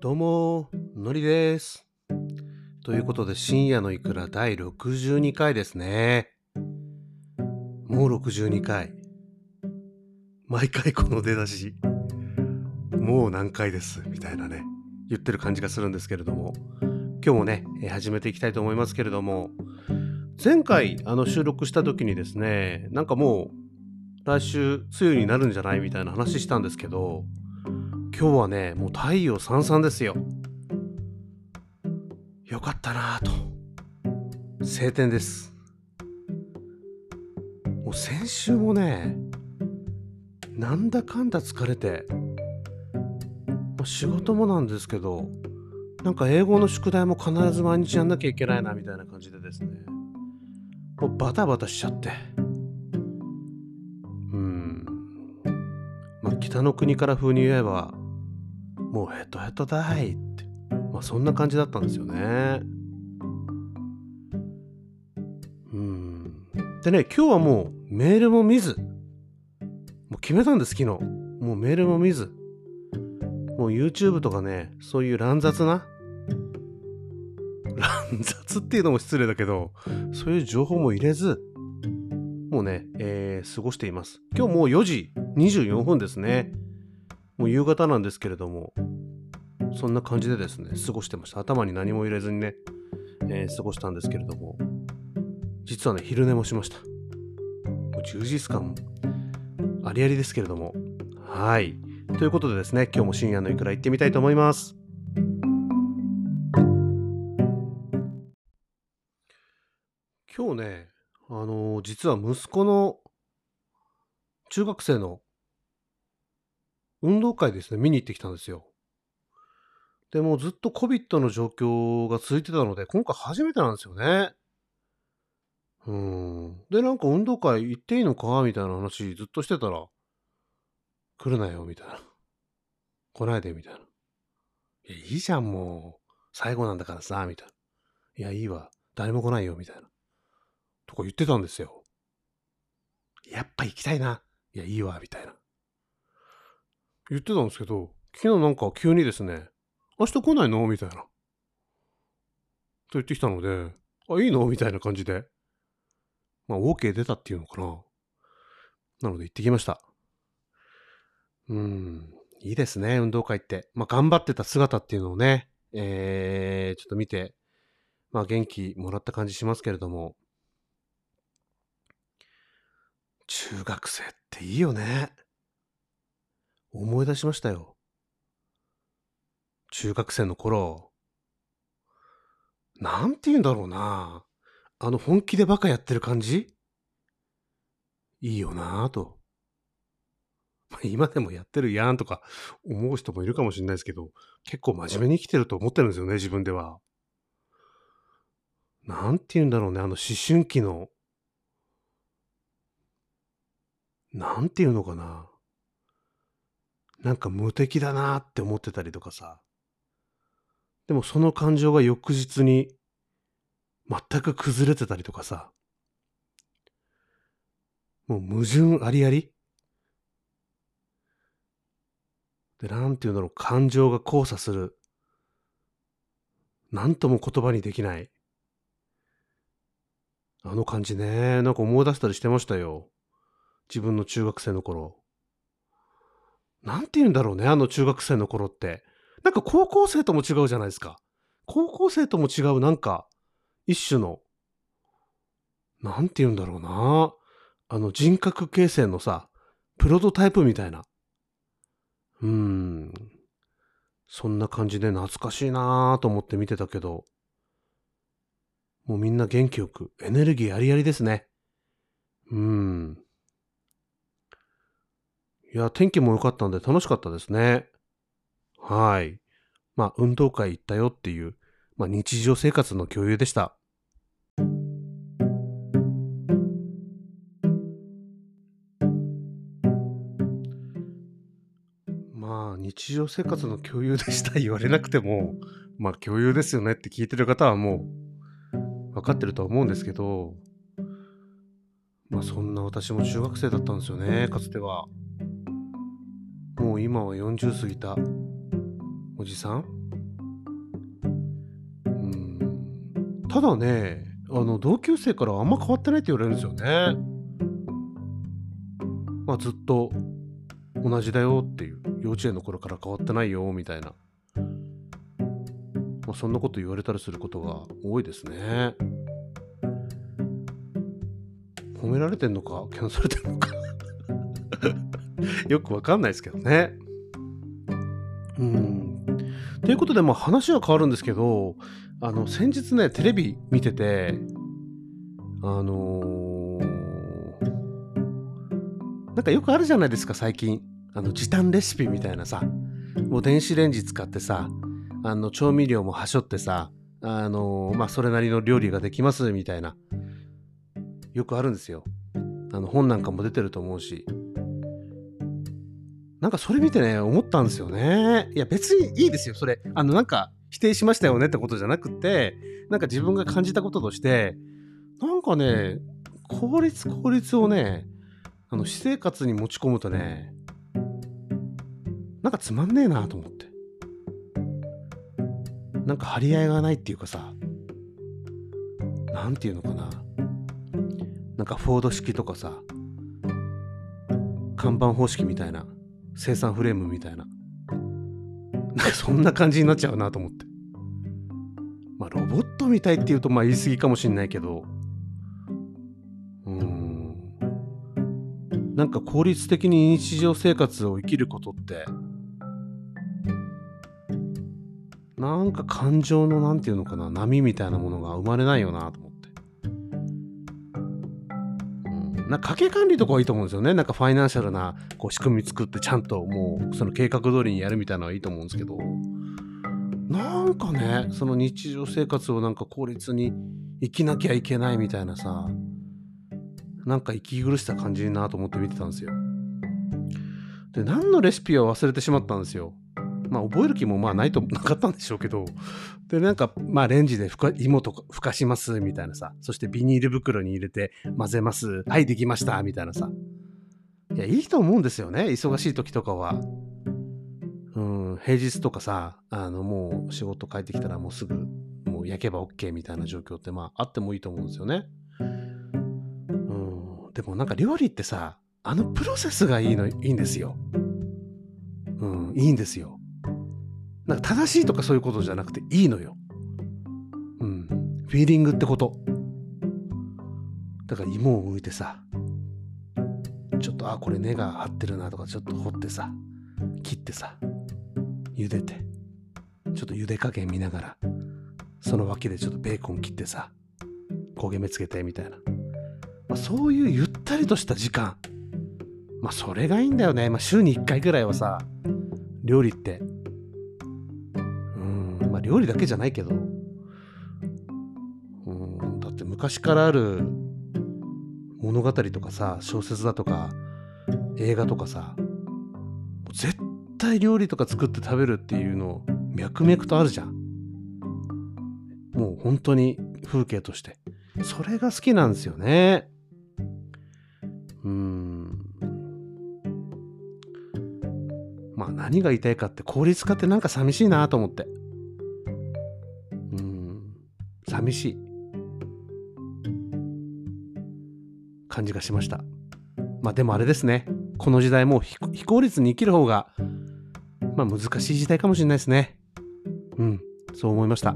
どうも、のりです。ということで、深夜のいくら第62回ですね。もう62回。毎回この出だし、もう何回です、みたいなね、言ってる感じがするんですけれども、今日もね、始めていきたいと思いますけれども、前回あの収録した時にですね、なんかもう来週梅雨になるんじゃない？みたいな話したんですけど、今日はね、もう太陽さんさんですよ。よかったなと。晴天です。もう先週もね、なんだかんだ疲れて、まあ仕事もなんですけど、なんか英語の宿題も必ず毎日やんなきゃいけないなみたいな感じでですね、もうバタバタしちゃって。うん。まあ北の国から風に言えば、もうヘトヘトだいって。まあそんな感じだったんですよね。うん。でね、今日はもうメールも見ず。もう決めたんです、昨日。もうメールも見ず。もう YouTube とかね、そういう乱雑な。乱雑っていうのも失礼だけど、そういう情報も入れず、もうね、えー過ごしています。今日もう4時24分ですね。もう夕方なんですけれども、そんな感じでですね、過ごしてました。頭に何も入れずにね、えー過ごしたんですけれども、実はね、昼寝もしました。もう充実感ありありですけれども、はい。ということでですね、今日も深夜のいくら行ってみたいと思います。今日ね、あのー実は息子の中学生の運動会ですね、見に行ってきたんですよ。でもずっと COVID の状況が続いてたので、今回初めてなんですよね。うん。で、なんか運動会行っていいのかみたいな話ずっとしてたら、来るなよ、みたいな。来ないで、みたいな。いや、いいじゃん、もう。最後なんだからさ、みたいな。いや、いいわ。誰も来ないよ、みたいな。とか言ってたんですよ。やっぱ行きたいな。いや、いいわ、みたいな。言ってたんですけど、昨日なんか急にですね、明日来ないの？みたいな。と言ってきたので、あ、いいの？みたいな感じで。まあ、OK 出たっていうのかな。なので行ってきました。うん、いいですね、運動会って。まあ、頑張ってた姿っていうのをね、えー、ちょっと見て、まあ、元気もらった感じしますけれども、中学生っていいよね。思い出しましたよ。中学生の頃。なんて言うんだろうな。あの本気でバカやってる感じ？いいよなぁと。まあ今でもやってるやんとか思う人もいるかもしれないですけど、結構真面目に生きてると思ってるんですよね、自分では。なんて言うんだろうね、あの思春期の、なんて言うのかな。なんか無敵だなって思ってたりとかさ。でもその感情が翌日に全く崩れてたりとかさ。もう矛盾ありありで、なんて言うんだろう、感情が交差する。なんとも言葉にできない。あの感じね、なんか思い出したりしてましたよ。自分の中学生の頃。なんて言うんだろうね、あの中学生の頃って。なんか高校生とも違うじゃないですか。高校生とも違うなんか、一種の、なんて言うんだろうな。あの人格形成のさ、プロトタイプみたいな。うーん。そんな感じで懐かしいなぁと思って見てたけど、もうみんな元気よく、エネルギーありありですね。うーん。いや、天気も良かったんで楽しかったですね。はい。まあ、運動会行ったよっていう、まあ、日常生活の共有でした。まあ、日常生活の共有でした言われなくても、まあ、共有ですよねって聞いてる方はもう、分かってるとは思うんですけど、まあ、そんな私も中学生だったんですよね、かつては。う今は40過ぎた。おじさん？うん。ただねあの同級生からあんま変わってないって言われるんですよね。まあずっと同じだよっていう。幼稚園の頃から変わってないよみたいな、まあ、そんなこと言われたりすることが多いですね。褒められてんのかキャンされてんのか。よくわかんないですけどね。うん。ということで、まあ話は変わるんですけど、あの、先日ね、テレビ見てて、あのー、なんかよくあるじゃないですか、最近。あの、時短レシピみたいなさ、もう電子レンジ使ってさ、あの、調味料もはしょってさ、あのー、まあ、それなりの料理ができますみたいな。よくあるんですよ。あの、本なんかも出てると思うし。なんかそれ見てね、思ったんですよね。いや、別にいいですよ、それ。あの、なんか、否定しましたよねってことじゃなくて、なんか自分が感じたこととして、なんかね、効率効率をね、あの、私生活に持ち込むとね、なんかつまんねえなと思って。なんか張り合いがないっていうかさ、なんていうのかな。なんかフォード式とかさ、看板方式みたいな。生産フレームみたいな。なんかそんな感じになっちゃうなと思って。まあロボットみたいっていうとまあ言い過ぎかもしんないけど、うん。なんか効率的に日常生活を生きることって、なんか感情のなんていうのかな、波みたいなものが生まれないよなと思って。なんか家計管理とかはいいと思うんですよね。なんかファイナンシャルなこう仕組み作ってちゃんともうその計画通りにやるみたいなのはいいと思うんですけど、なんかね、その日常生活をなんか効率に生きなきゃいけないみたいなさ、なんか息苦しさ感じるなと思って見てたんですよ。で、何のレシピは忘れてしまったんですよ。まあ覚える気もまあないとなかったんでしょうけど、で、なんか、まあレンジでふか芋とかふかしますみたいなさ、そしてビニール袋に入れて混ぜます。はい、できましたみたいなさ。いや、いいと思うんですよね。忙しい時とかは。うん、平日とかさ、あの、もう仕事帰ってきたらもうすぐ、もう焼けば OK みたいな状況ってまああってもいいと思うんですよね。うん、でもなんか料理ってさ、あのプロセスがいいの、いいんですよ。うん、いいんですよ。なんか正しいとかそういうことじゃなくていいのよ。うん。フィーリングってこと。だから芋を剥いてさ、ちょっと、あ、これ根が張ってるなとか、ちょっと掘ってさ、切ってさ、茹でて、ちょっと茹で加減見ながら、その脇でちょっとベーコン切ってさ、焦げ目つけてみたいな。まあ、そういうゆったりとした時間。まあそれがいいんだよね。まあ週に1回ぐらいはさ、料理ってまあ料理だけじゃないけど、うん、だって昔からある物語とかさ、小説だとか、映画とかさ、絶対料理とか作って食べるっていうの脈々とあるじゃん。もう本当に風景として。それが好きなんですよね。うん。まあ何が言いたいかって効率化ってなんか寂しいなと思って。寂しい感じがしました。まあでもあれですね。この時代もう非効率に生きる方が、まあ難しい時代かもしれないですね。うん、そう思いました。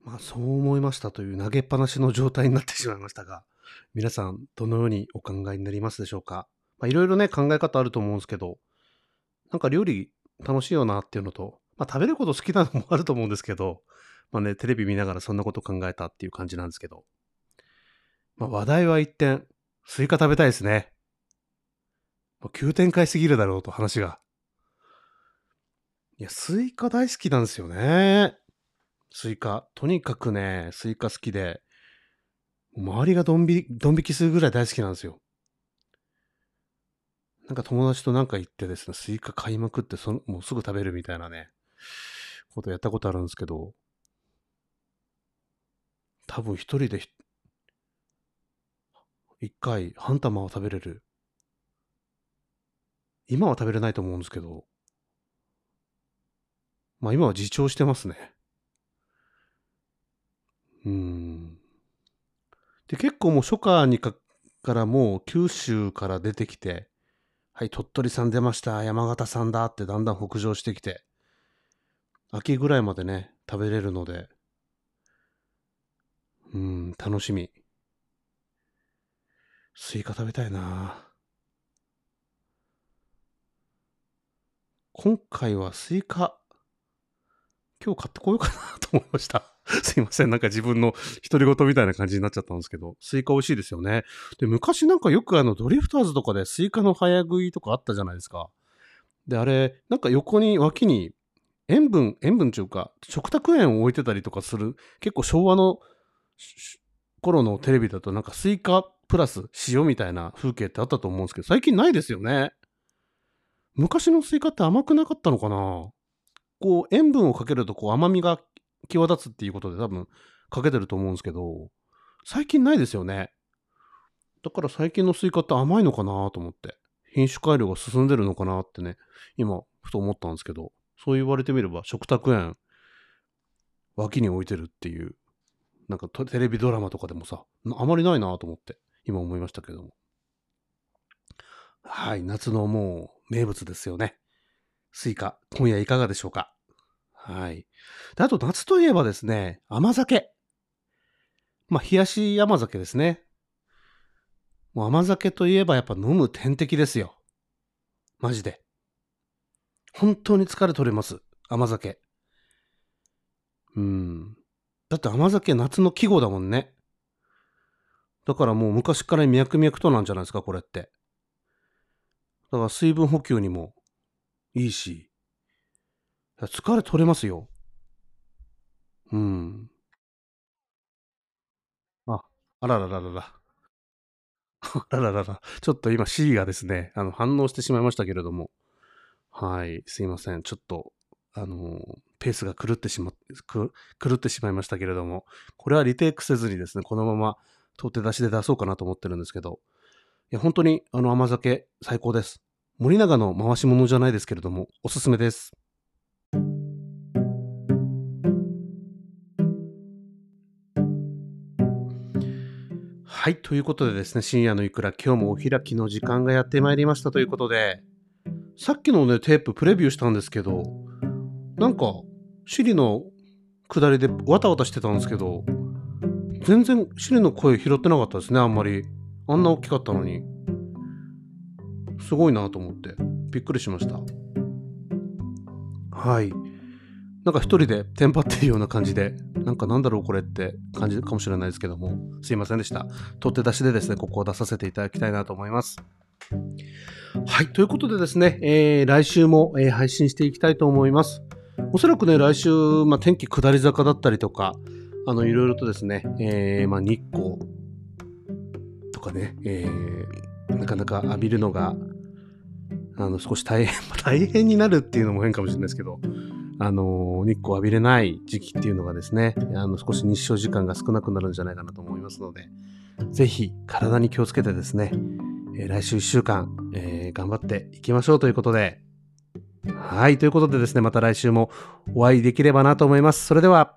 まあそう思いましたという投げっぱなしの状態になってしまいましたが、皆さんどのようにお考えになりますでしょうか。いろいろね考え方あると思うんですけど、なんか料理楽しいよなっていうのと、まあ、食べること好きなのもあると思うんですけど、まあね、テレビ見ながらそんなこと考えたっていう感じなんですけど、まあ、話題は一点、スイカ食べたいですね。まあ、急展開すぎるだろうと話が。いや、スイカ大好きなんですよね。スイカ。とにかくね、スイカ好きで、周りがドン引きするぐらい大好きなんですよ。なんか友達となんか行ってですね、スイカ買いまくってそ、もうすぐ食べるみたいなね、ことやったことあるんですけど、多分一人で一回半玉を食べれる。今は食べれないと思うんですけど、まあ今は自重してますね。うん。で、結構もう初夏にかからもう九州から出てきて、はい、鳥取産出ました、山形産だってだんだん北上してきて、秋ぐらいまでね、食べれるので、うん、楽しみ。スイカ食べたいな今回はスイカ、今日買ってこようかなと思いました。すいません。なんか自分の独り言みたいな感じになっちゃったんですけど、スイカ美味しいですよね。で、昔なんかよくあのドリフターズとかでスイカの早食いとかあったじゃないですか。で、あれ、なんか横に脇に塩分、塩分っていうか、食卓塩を置いてたりとかする、結構昭和の頃のテレビだとなんかスイカプラス塩みたいな風景ってあったと思うんですけど、最近ないですよね。昔のスイカって甘くなかったのかな？こう、塩分をかけるとこう甘みが際立つっていうことで多分かけてると思うんですけど、最近ないですよね。だから最近のスイカって甘いのかなと思って。品種改良が進んでるのかなってね、今、ふと思ったんですけど、そう言われてみれば食卓塩脇に置いてるっていう、なんかテレビドラマとかでもさ、あまりないなと思って、今思いましたけども。はい、夏のもう名物ですよね。スイカ、今夜いかがでしょうか？はい。であと夏といえばですね、甘酒。まあ、冷やし甘酒ですね。もう甘酒といえばやっぱ飲む点滴ですよ。マジで。本当に疲れ取れます。甘酒。うん。だって甘酒夏の季語だもんね。だからもう昔から脈々となんじゃないですか、これって。だから水分補給にもいいし、疲れ取れますよ。うん。あ、あららららら。あらららら。ちょっと今 C がですね、あの反応してしまいましたけれども。はい、すいません。ちょっと、あのーペースが狂ってしま、く狂ってしまいましたけれども、これはリテイクせずにですね、このまま取って出しで出そうかなと思ってるんですけど、いや、本当にあの甘酒最高です。森永の回し物じゃないですけれども、おすすめです。はい。ということでですね、深夜のいくら、今日もお開きの時間がやってまいりましたということで、さっきのね、テーププレビューしたんですけど、なんか、シリの下りでわたわたしてたんですけど、全然シリの声拾ってなかったですね、あんまり。あんな大きかったのに。すごいなと思って、びっくりしました。はい。なんか一人でテンパってるような感じで、なんかなんだろうこれって感じかもしれないですけども、すいませんでした。取って出しでですね、ここを出させていただきたいなと思います。はい。ということでですね、えー来週も、えー配信していきたいと思います。おそらくね、来週、まあ、天気下り坂だったりとか、あの、いろいろとですね、えーまあ、日光とかね、えーなかなか浴びるのが、あの、少し大変、ま あ大変になるっていうのも変かもしれないですけど、あの、日光浴びれない時期っていうのがですね、あの、少し日照時間が少なくなるんじゃないかなと思いますので、ぜひ体に気をつけてですね、えー来週1週間、えー頑張っていきましょうということで、はい、ということでですね、また来週もお会いできればなと思います。それでは、